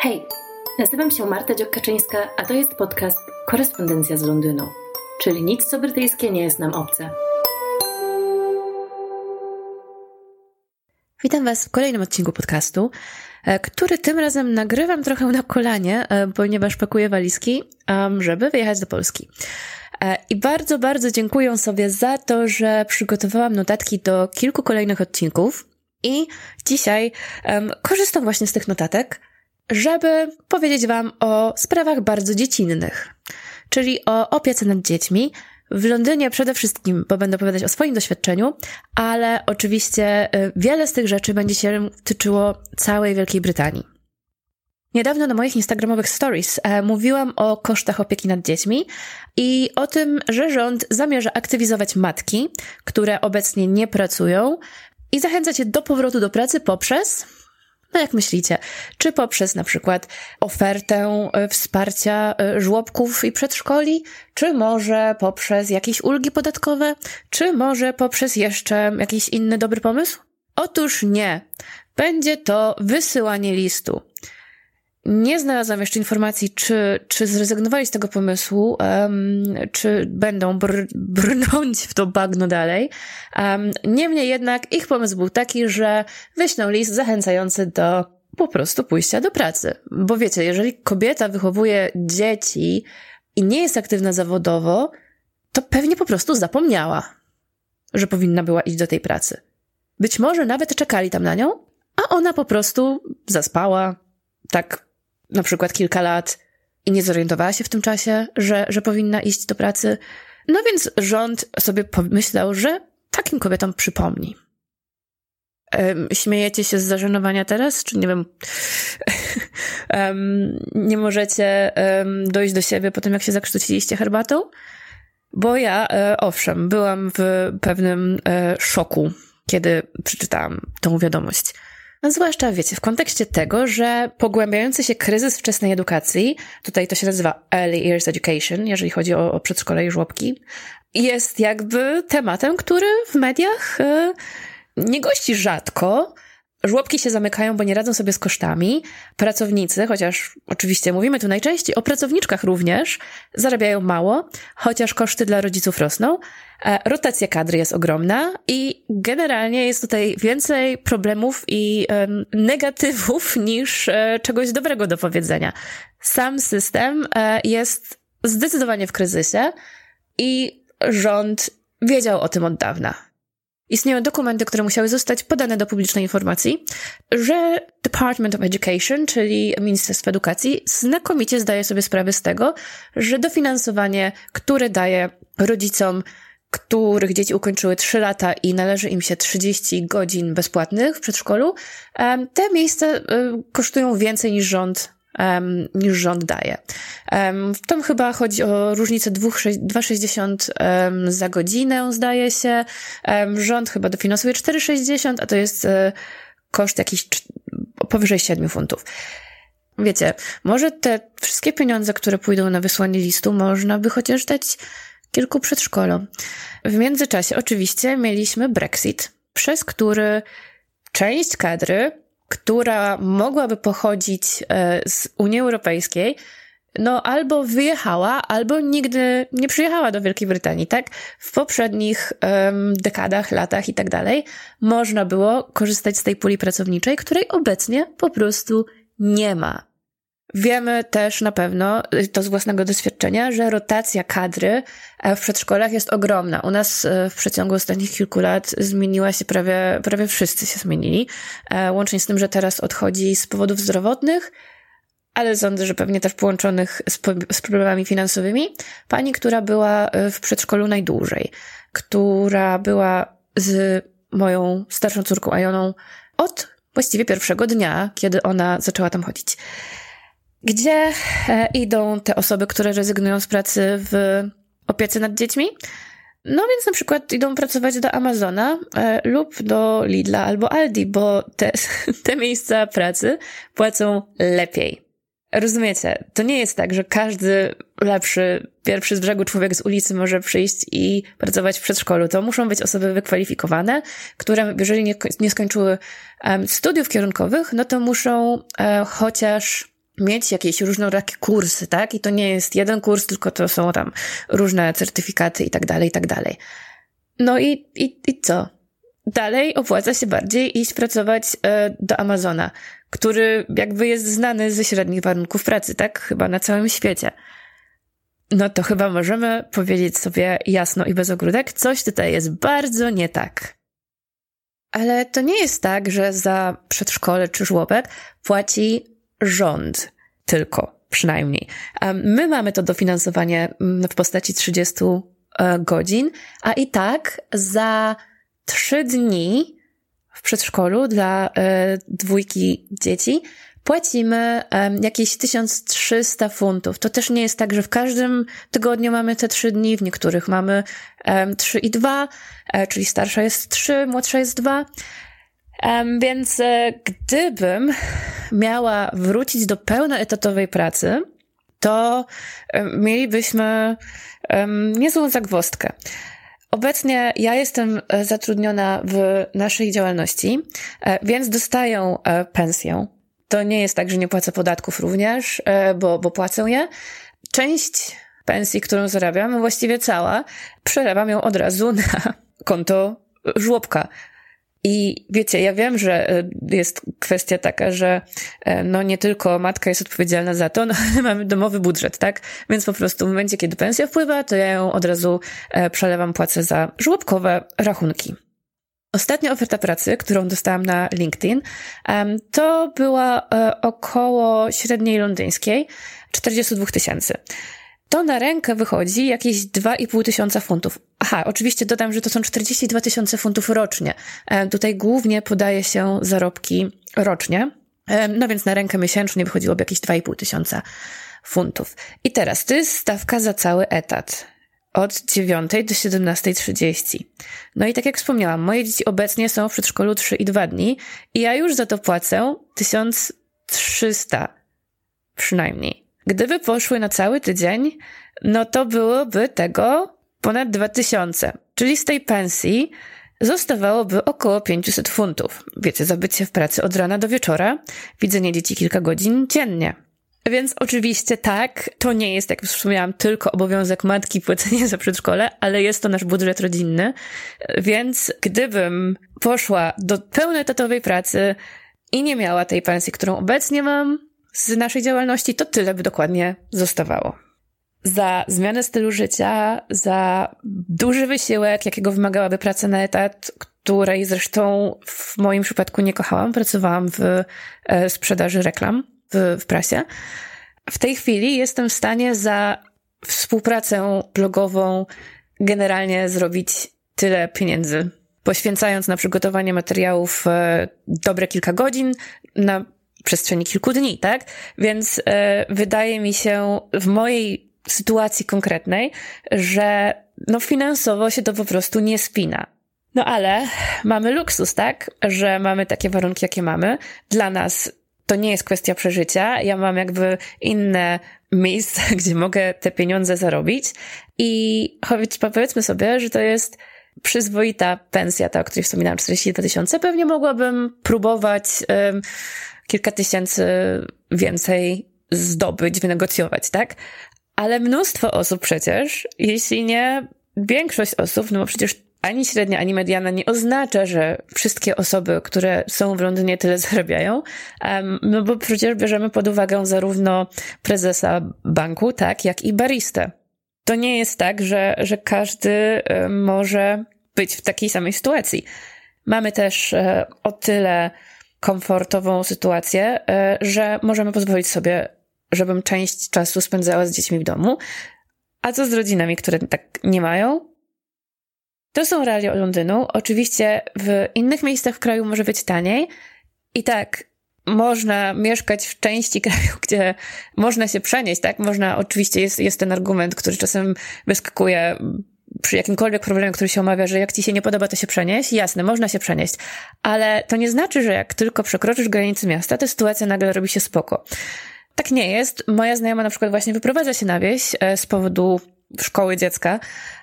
Hej, nazywam się Marta Dziokaczyńska, a to jest podcast Korespondencja z Londynu, czyli nic co brytyjskie nie jest nam obce. Witam Was w kolejnym odcinku podcastu, e, który tym razem nagrywam trochę na kolanie, e, ponieważ pakuję walizki, żeby wyjechać do Polski. E, I bardzo, bardzo dziękuję sobie za to, że przygotowałam notatki do kilku kolejnych odcinków. I dzisiaj um, korzystam właśnie z tych notatek, żeby powiedzieć Wam o sprawach bardzo dziecinnych, czyli o opiece nad dziećmi. W Londynie przede wszystkim, bo będę opowiadać o swoim doświadczeniu, ale oczywiście y, wiele z tych rzeczy będzie się tyczyło całej Wielkiej Brytanii. Niedawno na moich instagramowych stories e, mówiłam o kosztach opieki nad dziećmi i o tym, że rząd zamierza aktywizować matki, które obecnie nie pracują i zachęcać je do powrotu do pracy poprzez no jak myślicie, czy poprzez na przykład ofertę e, wsparcia e, żłobków i przedszkoli, czy może poprzez jakieś ulgi podatkowe, czy może poprzez jeszcze jakiś inny dobry pomysł? Otóż nie. Będzie to wysyłanie listu. Nie znalazłam jeszcze informacji, czy, czy zrezygnowali z tego pomysłu, um, czy będą br brnąć w to bagno dalej. Um, niemniej jednak ich pomysł był taki, że wyślą list zachęcający do po prostu pójścia do pracy. Bo wiecie, jeżeli kobieta wychowuje dzieci i nie jest aktywna zawodowo, to pewnie po prostu zapomniała, że powinna była iść do tej pracy. Być może nawet czekali tam na nią, a ona po prostu zaspała, tak na przykład kilka lat i nie zorientowała się w tym czasie, że, że powinna iść do pracy. No więc rząd sobie pomyślał, że takim kobietom przypomni. Śmiejecie się z zażenowania teraz? Czy nie wiem, um, nie możecie um, dojść do siebie po tym, jak się zakrztuciliście herbatą? Bo ja, e, owszem, byłam w pewnym e, szoku, kiedy przeczytałam tą wiadomość. No zwłaszcza, wiecie, w kontekście tego, że pogłębiający się kryzys wczesnej edukacji, tutaj to się nazywa Early Years Education, jeżeli chodzi o, o przedszkole i żłobki, jest jakby tematem, który w mediach y, nie gości rzadko, Żłobki się zamykają, bo nie radzą sobie z kosztami. Pracownicy, chociaż oczywiście mówimy tu najczęściej o pracowniczkach również, zarabiają mało, chociaż koszty dla rodziców rosną. E, rotacja kadry jest ogromna i generalnie jest tutaj więcej problemów i negatywów niż e, czegoś dobrego do powiedzenia. Sam system e, jest zdecydowanie w kryzysie i rząd wiedział o tym od dawna. Istnieją dokumenty, które musiały zostać podane do publicznej informacji, że Department of Education, czyli Ministerstwo Edukacji, znakomicie zdaje sobie sprawę z tego, że dofinansowanie, które daje rodzicom, których dzieci ukończyły 3 lata i należy im się 30 godzin bezpłatnych w przedszkolu, te miejsca kosztują więcej niż rząd um, niż rząd daje. Um, tam chyba chodzi o różnicę 2,60 um, za godzinę, zdaje się. Um, rząd chyba dofinansuje 4,60, a to jest um, koszt jakiś powyżej 7 funtów. Wiecie, może te wszystkie pieniądze, które pójdą na wysłanie listu, można by chociaż dać kilku przedszkolom. W międzyczasie oczywiście mieliśmy Brexit, przez który część kadry która mogłaby pochodzić e, z Unii Europejskiej, no albo wyjechała, albo nigdy nie przyjechała do Wielkiej Brytanii, tak? W poprzednich um, dekadach, latach i tak dalej można było korzystać z tej puli pracowniczej, której obecnie po prostu nie ma. Wiemy też na pewno, y, to z własnego doświadczenia, że rotacja kadry e, w przedszkolach jest ogromna. U nas e, w przeciągu ostatnich kilku lat zmieniła się prawie, prawie wszyscy się zmienili. E, łącznie z tym, że teraz odchodzi z powodów zdrowotnych, ale sądzę, że pewnie też połączonych z, z problemami finansowymi. Pani, która była w przedszkolu najdłużej, która była z moją starszą córką Ajoną od właściwie pierwszego dnia, kiedy ona zaczęła tam chodzić. Gdzie e, idą te osoby, które rezygnują z pracy w opiece nad dziećmi? No więc na przykład idą pracować do Amazona e, lub do Lidla albo Aldi, bo te, te miejsca pracy płacą lepiej. Rozumiecie? To nie jest tak, że każdy lepszy, pierwszy z brzegu człowiek z ulicy może przyjść i pracować w przedszkolu. To muszą być osoby wykwalifikowane, które, jeżeli nie, nie skończyły studiów kierunkowych, no to muszą e, chociaż mieć jakieś różnorakie kursy, tak? I to nie jest jeden kurs, tylko to są tam różne certyfikaty i tak dalej, i tak dalej. No i, i, i co? Dalej opłaca się bardziej iść pracować e, do Amazona, który jakby jest znany ze średnich warunków pracy, tak? Chyba na całym świecie. No to chyba możemy powiedzieć sobie jasno i bez ogródek, coś tutaj jest bardzo nie tak. Ale to nie jest tak, że za przedszkole czy żłobek płaci rząd tylko, przynajmniej. My mamy to dofinansowanie mm, w postaci 30 e, godzin, a i tak za trzy dni w przedszkolu dla e, dwójki dzieci płacimy jakieś 1300 funtów. To też nie jest tak, że w każdym tygodniu mamy te trzy dni, w niektórych mamy um, 3 i 2, e, czyli starsza jest 3, młodsza jest 2. Więc e, gdybym miała wrócić do pełnoetatowej pracy, to mielibyśmy niezłą zagwostkę. Obecnie ja jestem e, zatrudniona w naszej działalności, e, więc dostaję pensję. To nie jest tak, że nie płacę podatków również, bo, bo płacę je. Część pensji, którą zarabiam, właściwie cała, przelewam ją od razu na konto żłobka. I wiecie, ja wiem, że e, jest kwestia taka, że e, no nie tylko matka jest odpowiedzialna za to, no ale mamy domowy budżet, tak? Więc po prostu w momencie, kiedy pensja wpływa, to ja ją od razu e, przelewam, płacę za żłobkowe rachunki. Ostatnia oferta pracy, którą dostałam na LinkedIn, to była około średniej londyńskiej, 42 tysięcy to na rękę wychodzi jakieś 2,5 tysiąca funtów. Aha, oczywiście dodam, że to są 42 tysiące funtów rocznie. E, tutaj głównie podaje się zarobki rocznie. E, no więc na rękę miesięcznie wychodziłoby jakieś 2,5 tysiąca funtów. I teraz to jest stawka za cały etat. Od 9 do 17.30. No i tak jak wspomniałam, moje dzieci obecnie są w przedszkolu 3 i 2 dni i ja już za to płacę 1300 przynajmniej. Gdyby poszły na cały tydzień, no to byłoby tego ponad 2000. Czyli z tej pensji zostawałoby około 500 funtów. Wiecie, za bycie w pracy od rana do wieczora, widzenie dzieci kilka godzin dziennie. Więc oczywiście tak, to nie jest, jak już wspomniałam, tylko obowiązek matki płacenie za przedszkole, ale jest to nasz budżet rodzinny. Więc gdybym poszła do pełnetatowej pracy i nie miała tej pensji, którą obecnie mam, z naszej działalności, to tyle by dokładnie zostawało. Za zmianę stylu życia, za duży wysiłek, jakiego wymagałaby praca na etat, której zresztą w moim przypadku nie kochałam, pracowałam w e, sprzedaży reklam w, w prasie. W tej chwili jestem w stanie za współpracę blogową generalnie zrobić tyle pieniędzy poświęcając na przygotowanie materiałów e, dobre kilka godzin, na przestrzeni kilku dni, tak? Więc e, wydaje mi się w mojej sytuacji konkretnej, że no finansowo się to po prostu nie spina. No ale mamy luksus, tak? Że mamy takie warunki, jakie mamy. Dla nas to nie jest kwestia przeżycia. Ja mam jakby inne miejsca, gdzie mogę te pieniądze zarobić. I powiedzmy sobie, że to jest przyzwoita pensja, ta, o której wspominałam, 42 tysiące. Pewnie mogłabym próbować um, kilka tysięcy więcej zdobyć, wynegocjować, tak? Ale mnóstwo osób przecież, jeśli nie większość osób, no bo przecież ani średnia, ani mediana nie oznacza, że wszystkie osoby, które są w Londynie tyle zarabiają, um, no bo przecież bierzemy pod uwagę zarówno prezesa banku, tak, jak i baristę. To nie jest tak, że, że każdy może być w takiej samej sytuacji. Mamy też um, o tyle komfortową sytuację, e, że możemy pozwolić sobie, żebym część czasu spędzała z dziećmi w domu. A co z rodzinami, które tak nie mają? To są realia Londynu. Oczywiście w innych miejscach w kraju może być taniej. I tak, można mieszkać w części kraju, gdzie można się przenieść, tak? Można, oczywiście jest, jest ten argument, który czasem wyskakuje przy jakimkolwiek problemie, który się omawia, że jak ci się nie podoba, to się przenieść. Jasne, można się przenieść. Ale to nie znaczy, że jak tylko przekroczysz granice miasta, to sytuacja nagle robi się spoko. Tak nie jest. Moja znajoma na przykład właśnie wyprowadza się na wieś e, z powodu szkoły dziecka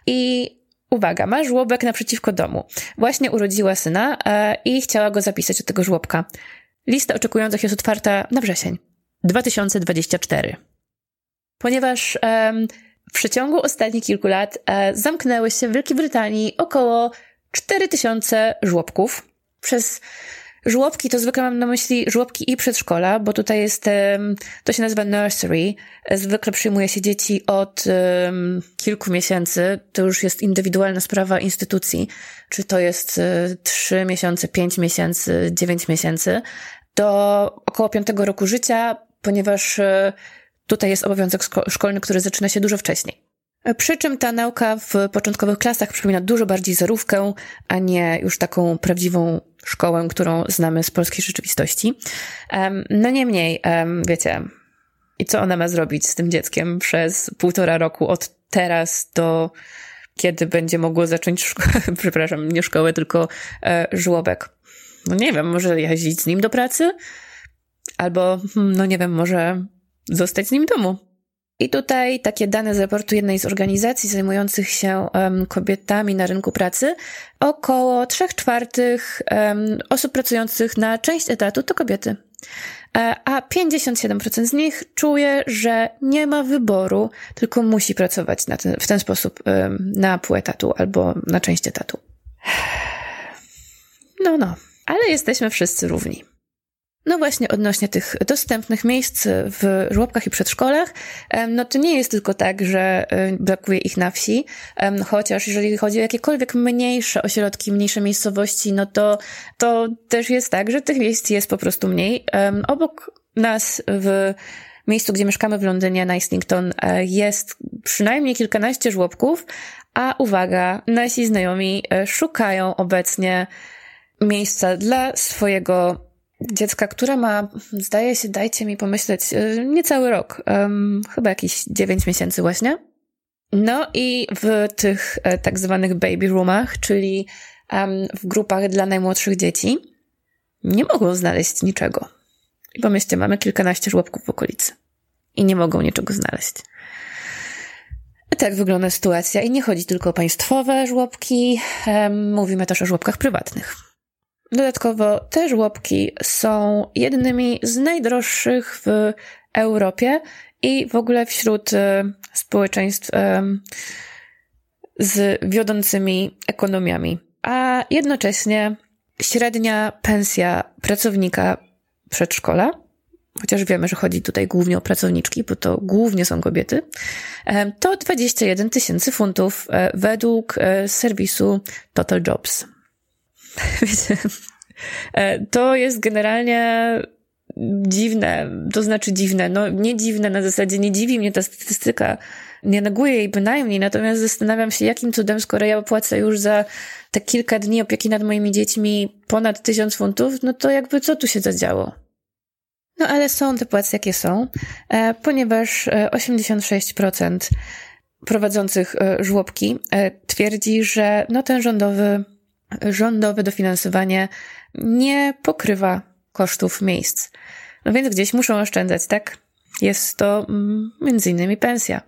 i uwaga, ma żłobek naprzeciwko domu. Właśnie urodziła syna e, i chciała go zapisać do tego żłobka. Lista oczekujących jest otwarta na wrzesień. 2024. Ponieważ um, w przeciągu ostatnich kilku lat e, zamknęły się w Wielkiej Brytanii około 4000 żłobków. Przez żłobki to zwykle mam na myśli żłobki i przedszkola, bo tutaj jest, to się nazywa nursery. Zwykle przyjmuje się dzieci od kilku miesięcy. To już jest indywidualna sprawa instytucji. Czy to jest e, trzy miesiące, pięć miesięcy, dziewięć miesięcy. Do około piątego roku życia, ponieważ e, Tutaj jest obowiązek szkolny, który zaczyna się dużo wcześniej. Przy czym ta nauka w początkowych klasach przypomina dużo bardziej zerówkę, a nie już taką prawdziwą szkołę, którą znamy z polskiej rzeczywistości. No niemniej, wiecie, i co ona ma zrobić z tym dzieckiem przez półtora roku od teraz do kiedy będzie mogło zacząć szkołę, przepraszam, nie szkołę, tylko e, żłobek. No nie wiem, może jeździć z nim do pracy? Albo, hmm, no nie wiem, może zostać z nim w domu. I tutaj takie dane z raportu jednej z organizacji zajmujących się um, kobietami na rynku pracy. Około 3 czwartych um, osób pracujących na część etatu to kobiety. E, a 57% z nich czuje, że nie ma wyboru, tylko musi pracować ten, w ten sposób um, na pół etatu albo na część etatu. No, no, ale jesteśmy wszyscy równi. No właśnie odnośnie tych dostępnych miejsc w żłobkach i przedszkolach, no to nie jest tylko tak, że brakuje ich na wsi, chociaż jeżeli chodzi o jakiekolwiek mniejsze ośrodki, mniejsze miejscowości, no to, to też jest tak, że tych miejsc jest po prostu mniej. Obok nas w miejscu, gdzie mieszkamy w Londynie, na Islington, e, jest przynajmniej kilkanaście żłobków, a uwaga, nasi znajomi e, szukają obecnie miejsca dla swojego dziecka, które ma, zdaje się, dajcie mi pomyśleć, e, niecały rok, chyba jakieś 9 miesięcy właśnie. No i w tych e, tak zwanych baby roomach, czyli w grupach dla najmłodszych dzieci, nie mogą znaleźć niczego. I pomyślcie, mamy kilkanaście żłobków w okolicy i nie mogą niczego znaleźć. Tak wygląda sytuacja i nie chodzi tylko o państwowe żłobki, mówimy też o żłobkach prywatnych. Dodatkowo te żłobki są jednymi z najdroższych w Europie i w ogóle wśród e, społeczeństw e, z wiodącymi ekonomiami. A jednocześnie średnia pensja pracownika przedszkola, chociaż wiemy, że chodzi tutaj głównie o pracowniczki, bo to głównie są kobiety, e, to 21 tysięcy funtów według serwisu Total Jobs. Wiecie, e, to jest generalnie dziwne, to znaczy dziwne, no nie dziwne na zasadzie, nie dziwi mnie ta statystyka, nie neguję jej bynajmniej, natomiast zastanawiam się, jakim cudem, skoro ja płacę już za te kilka dni opieki nad moimi dziećmi ponad tysiąc funtów, no to jakby co tu się zadziało? No ale są te płace, jakie są, e, ponieważ 86% e, prowadzących żłobki twierdzi, że no ten rządowy rządowe dofinansowanie nie pokrywa kosztów miejsc. No więc gdzieś muszą oszczędzać, tak? Jest to mm, między innymi pensja.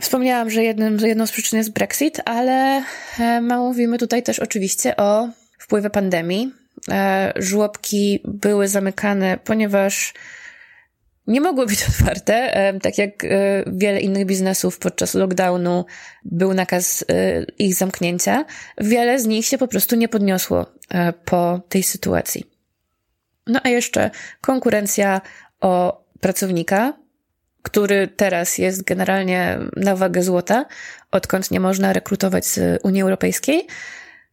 Wspomniałam, że jednym, jedną z przyczyn jest Brexit, ale e, mówimy tutaj też oczywiście o wpływie pandemii. E, żłobki były zamykane, ponieważ nie mogły być otwarte, tak jak e, wiele innych biznesów podczas lockdownu był nakaz e, ich zamknięcia. Wiele z nich się po prostu nie podniosło e, po tej sytuacji. No a jeszcze konkurencja o pracownika, który teraz jest generalnie na wagę złota, odkąd nie można rekrutować z Unii Europejskiej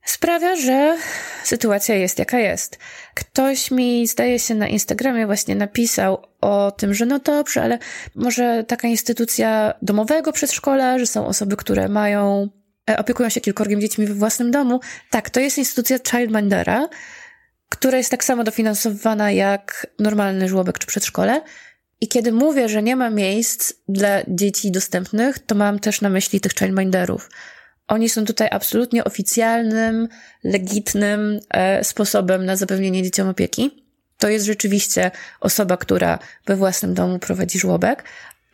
sprawia, że sytuacja jest jaka jest. Ktoś mi, zdaje się, na Instagramie właśnie napisał o tym, że no dobrze, ale może taka instytucja domowego przedszkola, że są osoby, które mają, e, opiekują się kilkorgiem dziećmi we własnym domu. Tak, to jest instytucja Childmindera, która jest tak samo dofinansowana jak normalny żłobek czy przedszkole. I kiedy mówię, że nie ma miejsc dla dzieci dostępnych, to mam też na myśli tych childminderów. Oni są tutaj absolutnie oficjalnym, legitnym e, sposobem na zapewnienie dzieciom opieki. To jest rzeczywiście osoba, która we własnym domu prowadzi żłobek.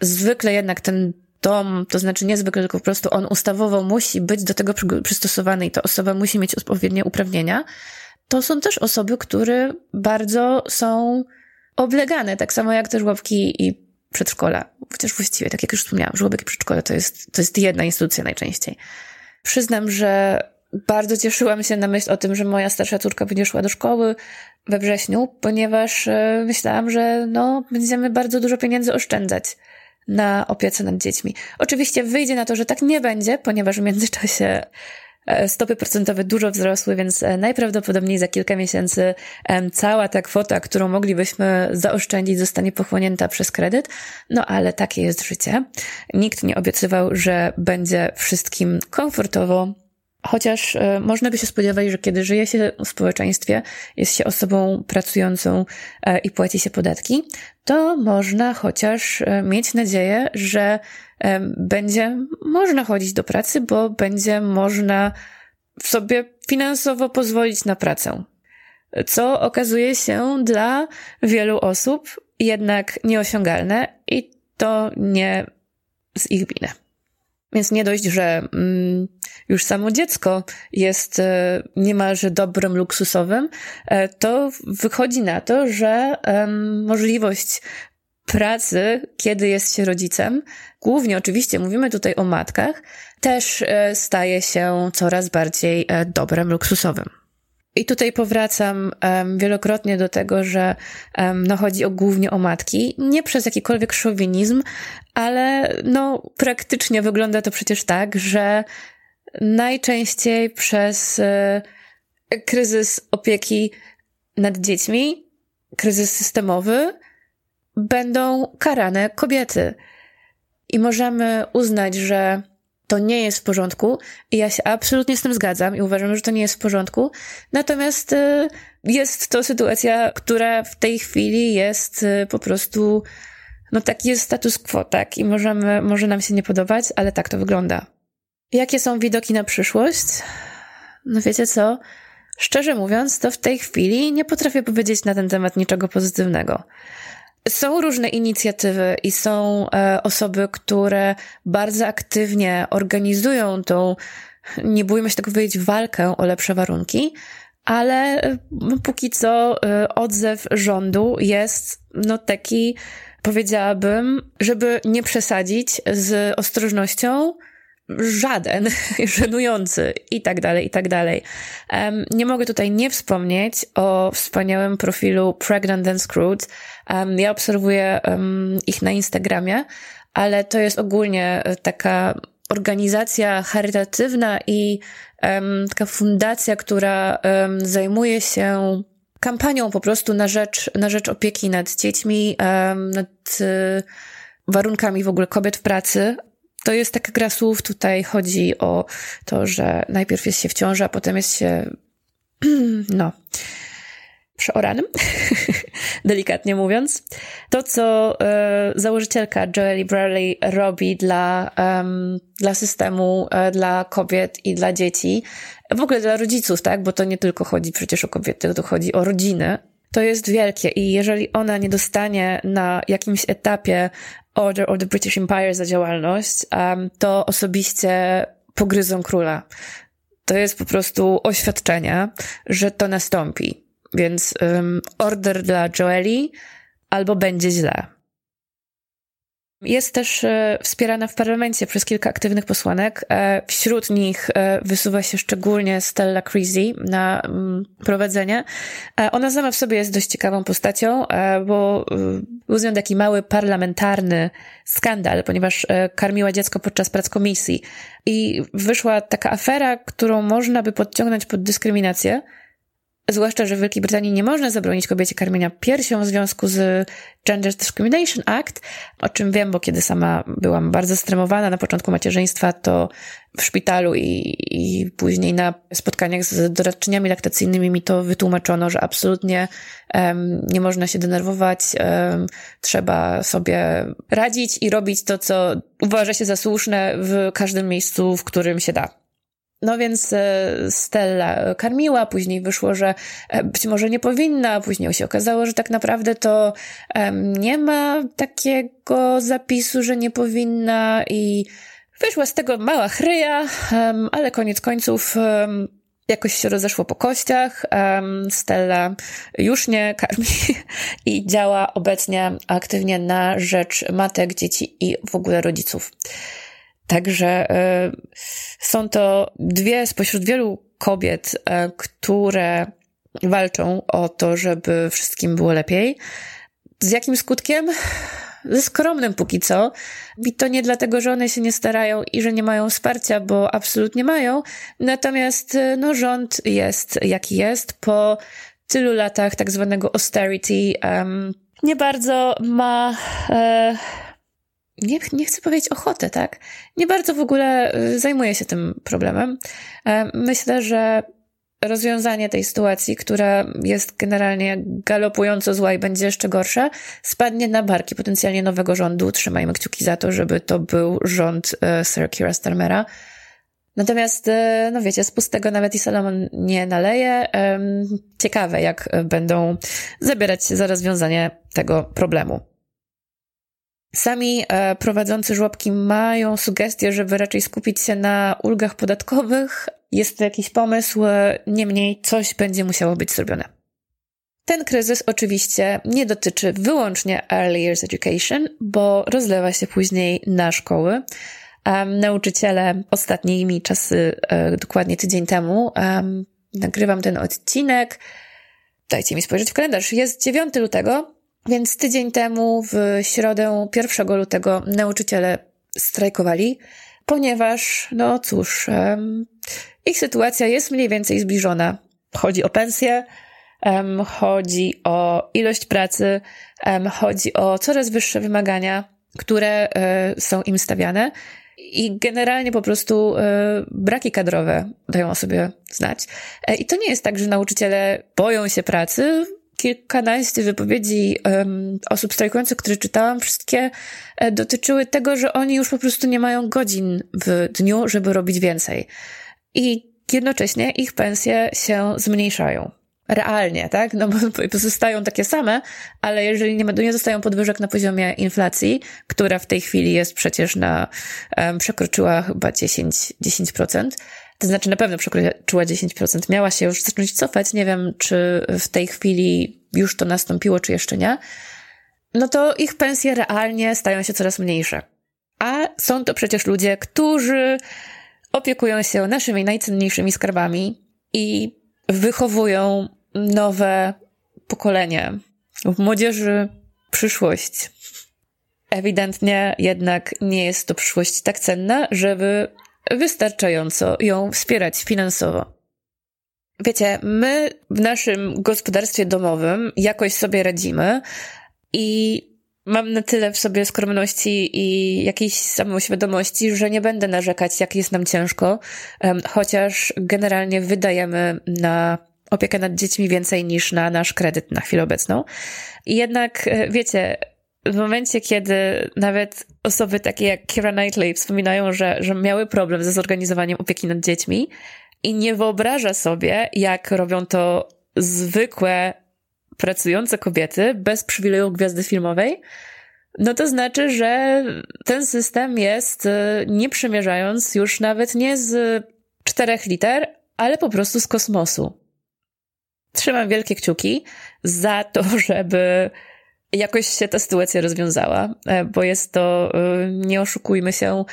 Zwykle jednak ten dom, to znaczy niezwykle, tylko po prostu on ustawowo musi być do tego przystosowany i ta osoba musi mieć odpowiednie uprawnienia. To są też osoby, które bardzo są oblegane, tak samo jak te żłobki i przedszkola. Chociaż właściwie, tak jak już wspomniałam, żłobek i przedszkole to jest, to jest jedna instytucja najczęściej. Przyznam, że bardzo cieszyłam się na myśl o tym, że moja starsza córka będzie szła do szkoły we wrześniu, ponieważ e, myślałam, że no, będziemy bardzo dużo pieniędzy oszczędzać na opiece nad dziećmi. Oczywiście wyjdzie na to, że tak nie będzie, ponieważ w międzyczasie stopy procentowe dużo wzrosły, więc e, najprawdopodobniej za kilka miesięcy cała ta kwota, którą moglibyśmy zaoszczędzić, zostanie pochłonięta przez kredyt. No ale takie jest życie. Nikt nie obiecywał, że będzie wszystkim komfortowo, Chociaż e, można by się spodziewać, że kiedy żyje się w społeczeństwie, jest się osobą pracującą e, i płaci się podatki, to można chociaż e, mieć nadzieję, że będzie można chodzić do pracy, bo będzie można sobie finansowo pozwolić na pracę. Co okazuje się dla wielu osób jednak nieosiągalne i to nie z ich winy. Więc nie dość, że mm, już samo dziecko jest e, niemalże dobrem luksusowym, e, to wychodzi na to, że e, możliwość pracy, kiedy jest się rodzicem, głównie oczywiście mówimy tutaj o matkach, też e, staje się coraz bardziej e, dobrem luksusowym. I tutaj powracam um, wielokrotnie do tego, że um, no, chodzi o, głównie o matki, nie przez jakikolwiek szowinizm, ale no, praktycznie wygląda to przecież tak, że najczęściej przez y, kryzys opieki nad dziećmi, kryzys systemowy, będą karane kobiety. I możemy uznać, że to nie jest w porządku i ja się absolutnie z tym zgadzam i uważam, że to nie jest w porządku. Natomiast y, jest to sytuacja, która w tej chwili jest y, po prostu, no taki jest status quo, tak? I możemy, może nam się nie podobać, ale tak to wygląda. Jakie są widoki na przyszłość? No wiecie co? Szczerze mówiąc, to w tej chwili nie potrafię powiedzieć na ten temat niczego pozytywnego. Są różne inicjatywy i są e, osoby, które bardzo aktywnie organizują tą, nie bójmy się tego powiedzieć, walkę o lepsze warunki, ale no, póki co e, odzew rządu jest no taki, powiedziałabym, żeby nie przesadzić z ostrożnością, żaden, żenujący i tak dalej, i tak dalej. Um, nie mogę tutaj nie wspomnieć o wspaniałym profilu Pregnant and Screwed. Um, ja obserwuję um, ich na Instagramie, ale to jest ogólnie e, taka organizacja charytatywna i taka fundacja, która zajmuje się kampanią po prostu na rzecz, na rzecz opieki nad dziećmi, nad e, warunkami w ogóle kobiet w pracy, to jest taka gra słów. Tutaj chodzi o to, że najpierw jest się w ciąży, a potem jest się, no, przeoranym, delikatnie mówiąc. To, co e, założycielka Joely Bradley robi dla, um, dla systemu, e, dla kobiet i dla dzieci, w ogóle dla rodziców, tak? Bo to nie tylko chodzi przecież o kobiety, to chodzi o rodziny. To jest wielkie i jeżeli ona nie dostanie na jakimś etapie Order of the British Empire za działalność, um, to osobiście pogryzą króla. To jest po prostu oświadczenie, że to nastąpi. Więc um, order dla Joeli albo będzie źle. Jest też e, wspierana w parlamencie przez kilka aktywnych posłanek. E, wśród nich e, wysuwa się szczególnie Stella Creasy na mm, prowadzenie. Ona sama w sobie jest dość ciekawą postacią, bo był z nią taki mały parlamentarny skandal, ponieważ karmiła dziecko podczas prac komisji. I wyszła taka afera, którą można by podciągnąć pod dyskryminację, Zwłaszcza, że w Wielkiej Brytanii nie można zabronić kobiecie karmienia piersią w związku z Gender Discrimination Act, o czym wiem, bo kiedy sama byłam bardzo stremowana na początku macierzyństwa, to w szpitalu i, i później na spotkaniach z doradczyniami laktacyjnymi mi to wytłumaczono, że absolutnie um, nie można się denerwować, um, trzeba sobie radzić i robić to, co uważa się za słuszne w każdym miejscu, w którym się da. No więc e, Stella karmiła, później wyszło, że e, być może nie powinna, później się okazało, że tak naprawdę to nie ma takiego zapisu, że nie powinna i wyszła z tego mała chryja, ale koniec końców jakoś się rozeszło po kościach. Stella już nie karmi i działa obecnie aktywnie na rzecz matek, dzieci i w ogóle rodziców. Także e, są to dwie spośród wielu kobiet, e, które walczą o to, żeby wszystkim było lepiej. Z jakim skutkiem? Ze skromnym póki co. I to nie dlatego, że one się nie starają i że nie mają wsparcia, bo absolutnie mają. Natomiast e, no, rząd jest jaki jest. Po tylu latach tak zwanego austerity um, nie bardzo ma. E, nie, nie chcę powiedzieć ochotę, tak? Nie bardzo w ogóle e, zajmuje się tym problemem. E, myślę, że rozwiązanie tej sytuacji, która jest generalnie galopująco zła i będzie jeszcze gorsza, spadnie na barki potencjalnie nowego rządu. Trzymajmy kciuki za to, żeby to był rząd e, Sir Keira Starmera. Natomiast, e, no wiecie, z pustego nawet i Salomon nie naleje. Ciekawe, jak będą zabierać się za rozwiązanie tego problemu. Sami e, prowadzący żłobki mają sugestię, żeby raczej skupić się na ulgach podatkowych. Jest to jakiś pomysł, niemniej coś będzie musiało być zrobione. Ten kryzys oczywiście nie dotyczy wyłącznie Early Years Education, bo rozlewa się później na szkoły. Um, nauczyciele ostatnimi czasy, e, dokładnie tydzień temu, um, nagrywam ten odcinek. Dajcie mi spojrzeć w kalendarz. Jest 9 lutego, więc tydzień temu, w środę 1 lutego, nauczyciele strajkowali, ponieważ, no cóż, ich sytuacja jest mniej więcej zbliżona. Chodzi o pensję, chodzi o ilość pracy, chodzi o coraz wyższe wymagania, które y, są im stawiane. I generalnie po prostu y, braki kadrowe dają o sobie znać. E, I to nie jest tak, że nauczyciele boją się pracy, kilkanaście wypowiedzi um, osób strajkujących, które czytałam, wszystkie e, dotyczyły tego, że oni już po prostu nie mają godzin w dniu, żeby robić więcej. I jednocześnie ich pensje się zmniejszają. Realnie, tak? No bo pozostają takie same, ale jeżeli nie, nie zostają podwyżek na poziomie inflacji, która w tej chwili jest przecież na, um, przekroczyła chyba 10, 10%, to znaczy na pewno przekroczyła 10%. Miała się już zacząć cofać. Nie wiem, czy w tej chwili już to nastąpiło, czy jeszcze nie. No to ich pensje realnie stają się coraz mniejsze. A są to przecież ludzie, którzy opiekują się naszymi najcenniejszymi skarbami i wychowują nowe pokolenie. W młodzieży przyszłość. Ewidentnie jednak nie jest to przyszłość tak cenna, żeby wystarczająco ją wspierać finansowo. Wiecie, my w naszym gospodarstwie domowym jakoś sobie radzimy i mam na tyle w sobie skromności i jakiejś samoświadomości, że nie będę narzekać, jak jest nam ciężko, chociaż generalnie wydajemy na opiekę nad dziećmi więcej niż na nasz kredyt na chwilę obecną. I jednak, e, wiecie, w momencie, kiedy nawet osoby takie jak Kira Knightley wspominają, że, że miały problem ze zorganizowaniem opieki nad dziećmi i nie wyobraża sobie, jak robią to zwykłe, pracujące kobiety bez przywileju gwiazdy filmowej, no to znaczy, że ten system jest, e, nie przemierzając już nawet nie z czterech liter, ale po prostu z kosmosu. Trzymam wielkie kciuki za to, żeby jakoś się ta sytuacja rozwiązała, e, bo jest to, e, nie oszukujmy się,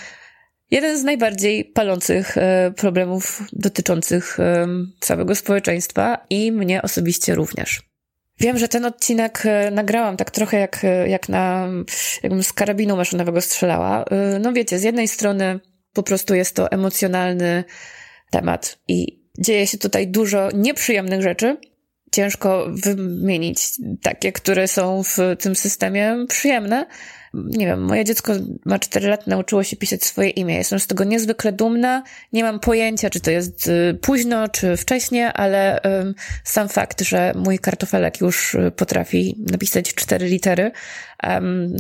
jeden z najbardziej palących e, problemów dotyczących całego społeczeństwa i mnie osobiście również. Wiem, że ten odcinek nagrałam tak trochę jak, jak na, jakbym z karabinu maszynowego strzelała. No wiecie, z jednej strony po prostu jest to emocjonalny temat i dzieje się tutaj dużo nieprzyjemnych rzeczy, ciężko wymienić takie, które są w tym systemie przyjemne. Nie wiem, moje dziecko ma 4 lata, nauczyło się pisać swoje imię. Jestem z tego niezwykle dumna. Nie mam pojęcia, czy to jest y, późno, czy wcześnie, ale sam fakt, że mój kartofelek już y, potrafi napisać cztery litery,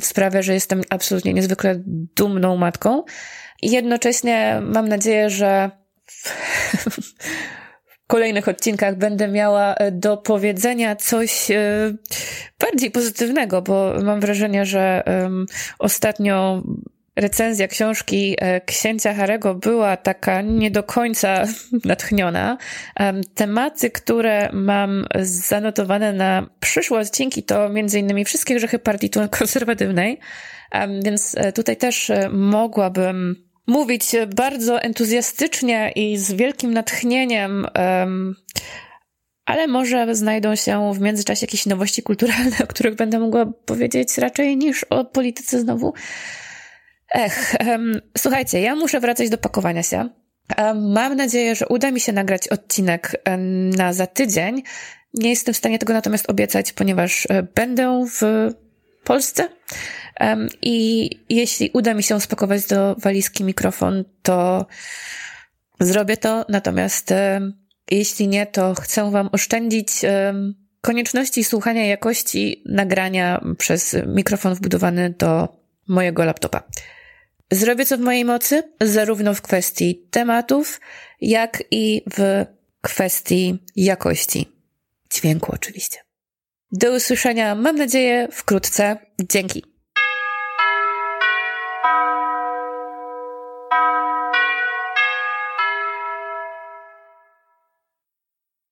sprawia, że jestem absolutnie niezwykle dumną matką. I jednocześnie mam nadzieję, że kolejnych odcinkach będę miała e, do powiedzenia coś e, bardziej pozytywnego, bo mam wrażenie, że ostatnio recenzja książki e, księcia Harego była taka nie do końca natchniona. Tematy, które mam zanotowane na przyszłe odcinki to między innymi wszystkie grzechy partii konserwatywnej, więc tutaj też mogłabym mówić bardzo entuzjastycznie i z wielkim natchnieniem ale może znajdą się w międzyczasie jakieś nowości kulturalne, o których będę mogła powiedzieć raczej niż o polityce znowu. Ech, słuchajcie, ja muszę wracać do pakowania się. Mam nadzieję, że uda mi się nagrać odcinek na za tydzień. Nie jestem w stanie tego natomiast obiecać, ponieważ e, będę w Polsce. I jeśli uda mi się spakować do walizki mikrofon, to zrobię to. Natomiast jeśli nie, to chcę Wam oszczędzić konieczności słuchania jakości nagrania przez mikrofon wbudowany do mojego laptopa. Zrobię co w mojej mocy, zarówno w kwestii tematów, jak i w kwestii jakości dźwięku, oczywiście. Do usłyszenia, mam nadzieję, wkrótce. Dzięki.